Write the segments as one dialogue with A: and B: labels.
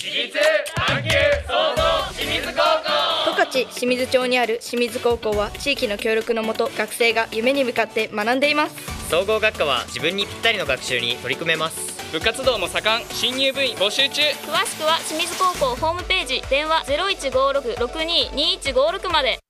A: 私立探究創造清水高校。
B: 十勝清水町にある清水高校は地域の協力のもと学生が夢に向かって学んでいます。
C: 総合学科は自分にぴったりの学習に取り組めます。
A: 部活動も盛ん新入部員募集中。
D: 詳しくは清水高校ホームページ。電話0156-622156まで。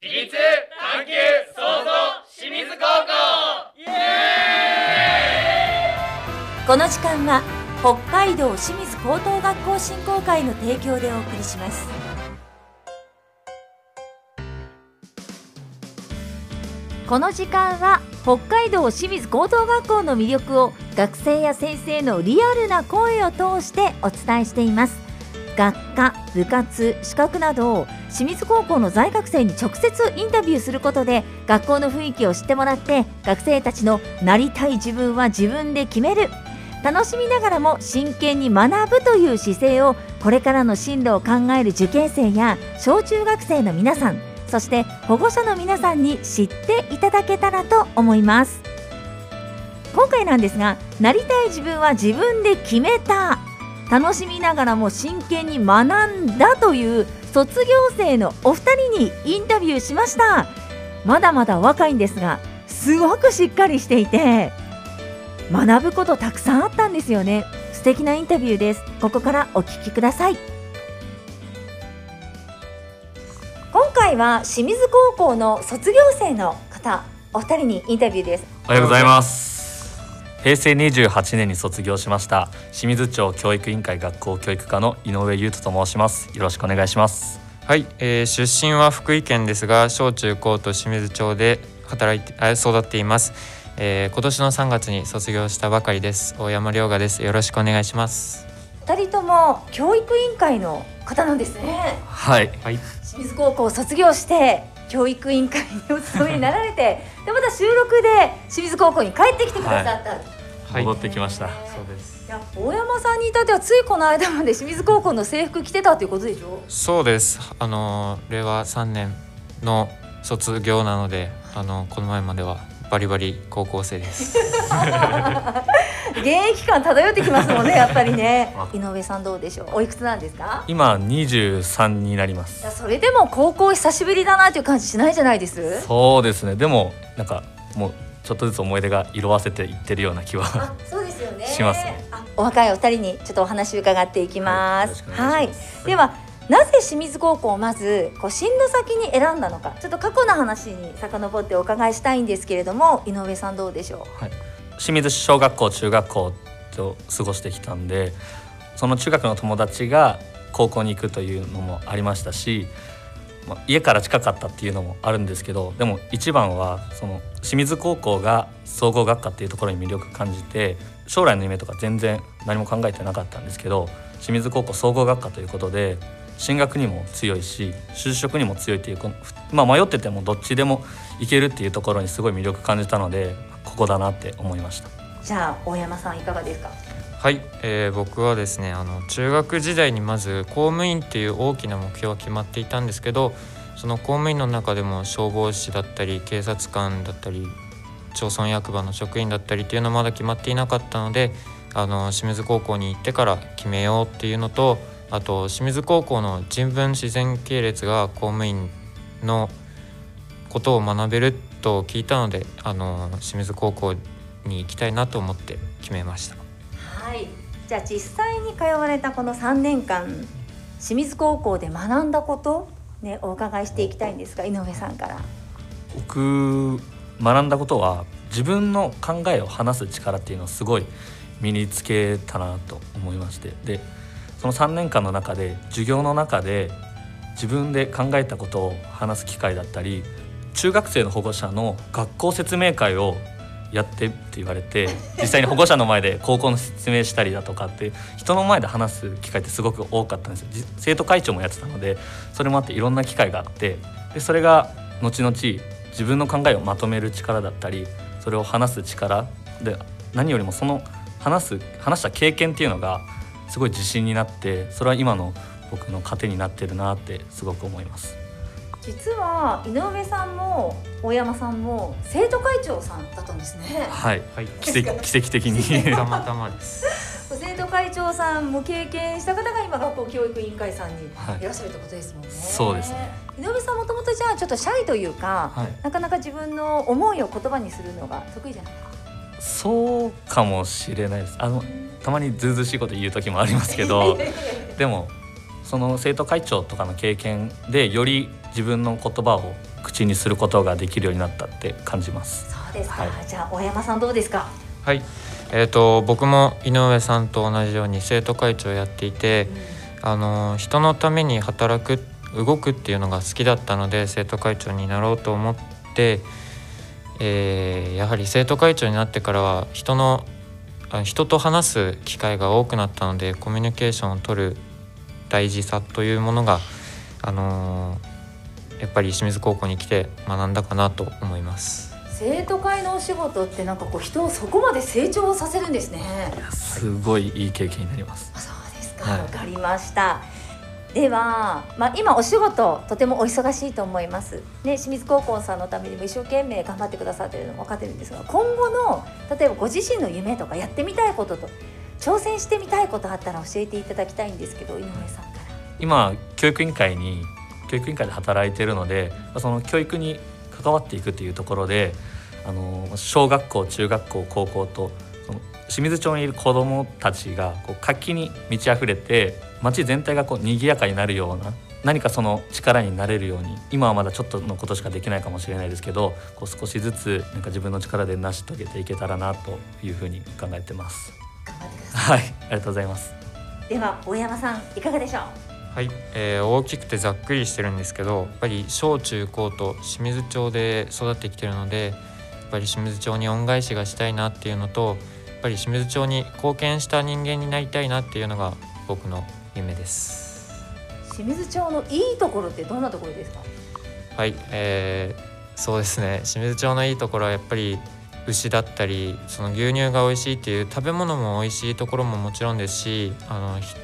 A: 私立探究創造清水高校。イエ
E: この時間は北海道清水高等学校振興会の提供でお送りします。この時間は北海道清水高等学校の魅力を学生や先生のリアルな声を通してお伝えしています。学科部活資格などを清水高校の在学生に直接インタビューすることで学校の雰囲気を知ってもらって学生たちのなりたい自分は自分で決める。楽しみながらも真剣に学ぶという姿勢をこれからの進路を考える受験生や小中学生の皆さんそして保護者の皆さんに知っていただけたらと思います。今回なんですがなりたい自分は自分で決めた。楽しみながらも真剣に学んだという卒業生のお二人にインタビューしました。まだまだ若いんですがすごくしっかりしていて学ぶことたくさんあったんですよね。素敵なインタビューです。ここからお聞きください。今回は清水高校の卒業生の方お二人にインタビューです。
F: おはようございます。平成28年に卒業しました清水町教育委員会学校教育課の井上優斗と申します。よろしくお願いします。
G: はい、えー出身は福井県ですが小中高と清水町で働いてあ育っています、えー今年の3月に卒業したばかりです。大山亮雅です。よろしくお願いします。
E: 二人とも教育委員会の方なんですね。
F: はい。
G: はい。
E: 清水高校を卒業して教育委員会にお勤めになられてでまた収録で清水高校に帰ってきてくださった、い、
F: 戻ってきました、
G: そうです。
E: や大山さんに至ってはついこの間まで清水高校の制服着てたということでしょ？
G: そうです。あのー令和3年の卒業なのであのこの前まではバリバリ高校生です。
E: 現役感漂ってきますもんね やっぱりね。井上さんどうでしょう？おいくつなんですか？
F: 今23になりま
E: い
F: す
E: やそれでも高校久しぶりだなという感じしないじゃないです？
F: そうですね。でもなんかもうちょっとずつ思い出が色あせていってるような気は
E: あそうですよね。
F: しますね。
E: あお若いお二人にちょっとお話伺っていきます。
F: はいよろしくお願い。
E: ではなぜ清水高校をまずこう進路先に選んだのか。ちょっと過去の話に遡ってお伺いしたいんですけれども井上さんどうでしょう？
F: 清水小学校中学校と過ごしてきたんでその中学の友達が高校に行くというのもありましたし、ま家から近かったっていうのもあるんですけどでも一番はその清水高校が総合学科っていうところに魅力感じて将来の夢とか全然何も考えてなかったんですけど清水高校総合学科ということで進学にも強いし就職にも強いっていうこのまあ、迷っててもどっちでも行けるっていうところにすごい魅力感じたのでここだなって思いました。
E: うじゃあ大山さんいかがですか？
G: はい、えー僕はですねあの中学時代にまず公務員っていう大きな目標は決まっていたんですけどその公務員の中でも消防士だったり警察官だったり町村役場の職員だったりっていうのはまだ決まっていなかったのであの清水高校に行ってから決めようっていうのとあと清水高校の人文自然系列が公務員のことを学べると聞いたのであの清水高校に行きたいなと思って決めました。
E: はい。じゃあ実際に通われたこの3年間清水高校で学んだことねお伺いしていきたいんですが井上さんから。
F: 僕学んだことは自分の考えを話す力っていうのをすごい身につけたなと思いまして。でその3年間の中で授業の中で自分で考えたことを話す機会だったり中学生の保護者の学校説明会をやってって言われて実際に保護者の前で高校の説明したりだとかって人の前で話す機会ってすごく多かったんですよ。生徒会長もやってたのでそれもあっていろんな機会があってでそれが後々自分の考えをまとめる力だったりそれを話す力で何よりもその話す話した経験っていうのがすごい自信になってそれは今の僕の糧になってるなってすごく思います。
E: 実は井上さんも大山さんも生徒会長さんだったんですね
F: はい、
G: はい
F: 奇跡奇跡的に
G: たまたまです。
E: 生生徒会長さんも経験した方が今学校教育委員会さんに
F: はい
E: いらっしゃるってことですもんね。
F: そうですね。
E: 井上さんもともとじゃあちょっとシャイというか、
F: はい
E: なかなか自分の思いを言葉にするのが得意じゃない。
F: そうかもしれないです。あのたまにずうずうしいこと言う時もありますけど でもその生徒会長とかの経験でより自分の言葉を口にすることができるようになったって感じます。
E: そうですか。
F: はい。
E: じゃあ大山さんどうですか？
G: はい、えー、と僕も井上さんと同じように生徒会長をやっていて、あの人のために働く動くっていうのが好きだったので生徒会長になろうと思って、えーやはり生徒会長になってからは人のあ人と話す機会が多くなったのでコミュニケーションを取る大事さというものが、あのーやっぱり清水高校に来て学んだかなと思います。
E: 生徒会のお仕事ってなんかこう人をそこまで成長させるんですね。
F: すごいいい経験になります
E: あそうですか。
F: はい
E: わ、かりました。では、まあ、今お仕事とてもお忙しいと思います。ね、清水高校さんのためにも一生懸命頑張ってくださってるのも分かってるんですが今後の例えばご自身の夢とかやってみたいことと挑戦してみたいことあったら教えていただきたいんですけど井上さんから。
F: 今教育委員会に教育委員会で働いているのでその教育に関わっていくっていうところであの小学校中学校高校とその清水町にいる子どもたちがこう活気に満ち溢れて町全体がこう賑やかになるような何かその力になれるように今はまだちょっとのことしかできないかもしれないですけどこう少しずつなんか自分の力で成し遂げていけたらなというふうに考えてます。
E: 頑張ってくださ
F: はい、ありがとうございます。
E: い。では大山さんいかがでしょう？
G: はい、えー大きくてざっくりしてるんですけどやっぱり小中高と清水町で育ってきてるのでやっぱり清水町に恩返しがしたいなっていうのとやっぱり清水町に貢献した人間になりたいなっていうのが僕の夢です。
E: 清水町のいいところってどんなところですか？
G: はい、えーそうですね清水町のいいところはやっぱり牛だったりその牛乳が美味しいっていう食べ物も美味しいところももちろんですしあのひ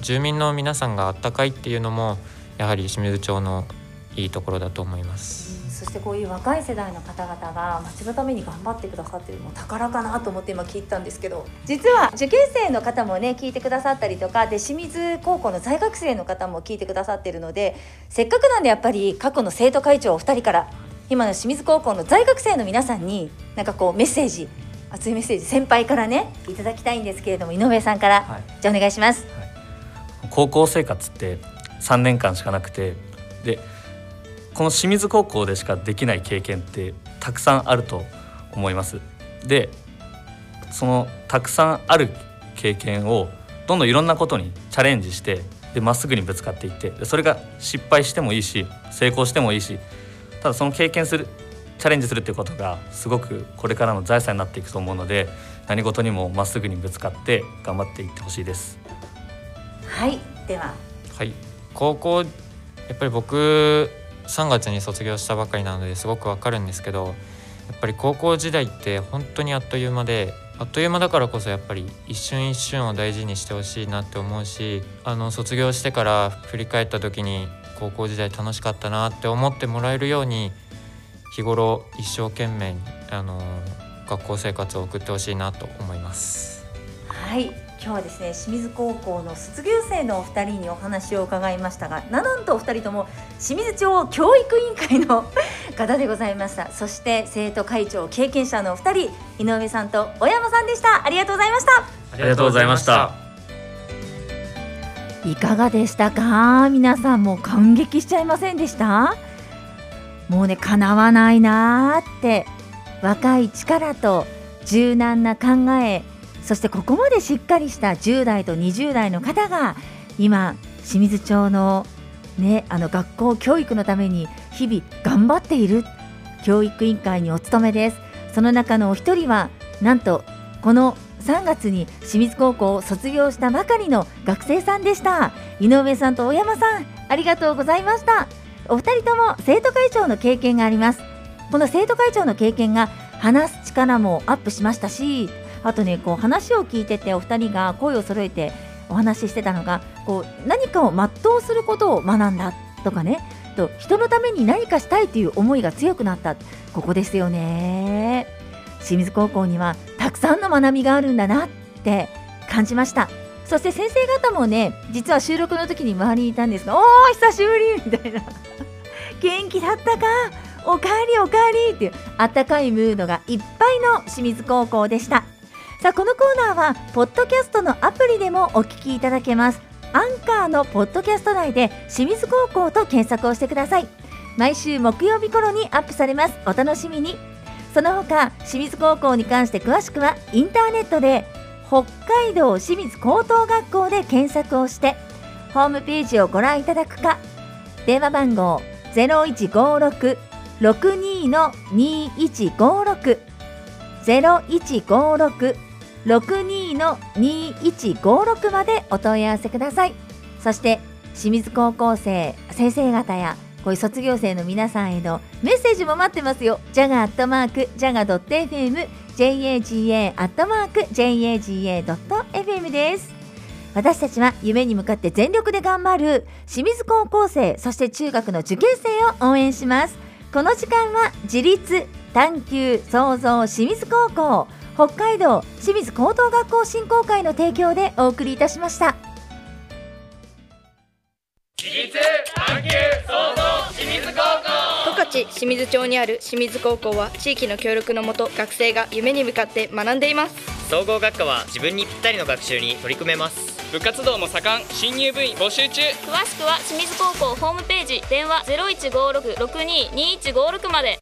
G: 住民の皆さんがあったかいっていうのもやはり清水町のいいところだと思います。
E: そしてこういう若い世代の方々が町のために頑張ってくださってるのも宝かなと思って今聞いたんですけど実は受験生の方もね聞いてくださったりとかで清水高校の在学生の方も聞いてくださってるのでせっかくなんでやっぱり過去の生徒会長お二人から今の清水高校の在学生の皆さんになんかこうメッセージ熱いメッセージ先輩からねいただきたいんですけれども井上さんから、
F: はい
E: じゃあお願いします。
F: 高校生活って3年間しかなくてでこの清水高校でしかできない経験ってたくさんあると思います。でそのたくさんある経験をどんどんいろんなことにチャレンジしてでまっすぐにぶつかっていってでそれが失敗してもいいし成功してもいいしただその経験するチャレンジするっていうことがすごくこれからの財産になっていくと思うので何事にもまっすぐにぶつかって頑張っていってほしいです。
E: はいでは
G: はい高校やっぱり僕3月に卒業したばかりなのですごくわかるんですけどやっぱり高校時代って本当にあっという間であっという間だからこそやっぱり一瞬一瞬を大事にしてほしいなって思うしあの卒業してから振り返った時に高校時代楽しかったなって思ってもらえるように日頃一生懸命あの学校生活を送ってほしいなと思います。
E: はい今日はですね清水高校の卒業生のお二人にお話を伺いましたがなんとお二人とも清水町教育委員会の方でございました。そして生徒会長経験者のお二人井上さんと小山さんでした。ありがとうございました。
G: あ
F: りがとうございました。
E: いかがでしたか？皆さんもう感激しちゃいませんでした？もうね叶わないなーって。若い力と柔軟な考えそしてここまでしっかりした10代と20代の方が今清水町のねあの学校教育のために日々頑張っている教育委員会にお勤めです。その中のお一人はなんとこの3月に清水高校を卒業したばかりの学生さんでした。井上さんと大山さんありがとうございました。お二人とも生徒会長の経験があります。この生徒会長の経験が話す力もアップしましたしあとねこう話を聞いててお二人が声を揃えてお話ししてたのがこう何かを全うすることを学んだとかね。と人のために何かしたいという思いが強くなった。ここですよね。清水高校にはたくさんの学びがあるんだなって感じました。そして先生方もね実は収録の時に周りにいたんですが「おー久しぶり!」みたいな「元気だったか？おかえりおかえり!」っていうあったかいムードがいっぱいの清水高校でした。さあこのコーナーはポッドキャストのアプリでもお聞きいただけます。アンカーのポッドキャスト内で清水高校と検索をしてください。毎週木曜日頃にアップされます。お楽しみに。その他清水高校に関して詳しくはインターネットで北海道清水高等学校で検索をしてホームページをご覧いただくか電話番号0156-62-2156 0156六二の二一五六までお問い合わせください。そして清水高校生先生方やこういう卒業生の皆さんへのメッセージも待ってますよ。ジャガアットマークジャガドット .fm jaga アットマーク jaga.fm です。私たちは夢に向かって全力で頑張る清水高校生そして中学の受験生を応援します。この時間は自立探求創造清水高校。北海道清水高等学校振興会の提供でお送りいたしました。
B: 十勝清水町にある清水高校。は地域の協力のもと学生が夢に向かって学んでいます。
C: 総合学科は自分にぴったりの学習に取り組めます。
A: 部活動も盛ん。新入部員募集中。
D: 詳しくは清水高校ホームページ。電話0156-622156まで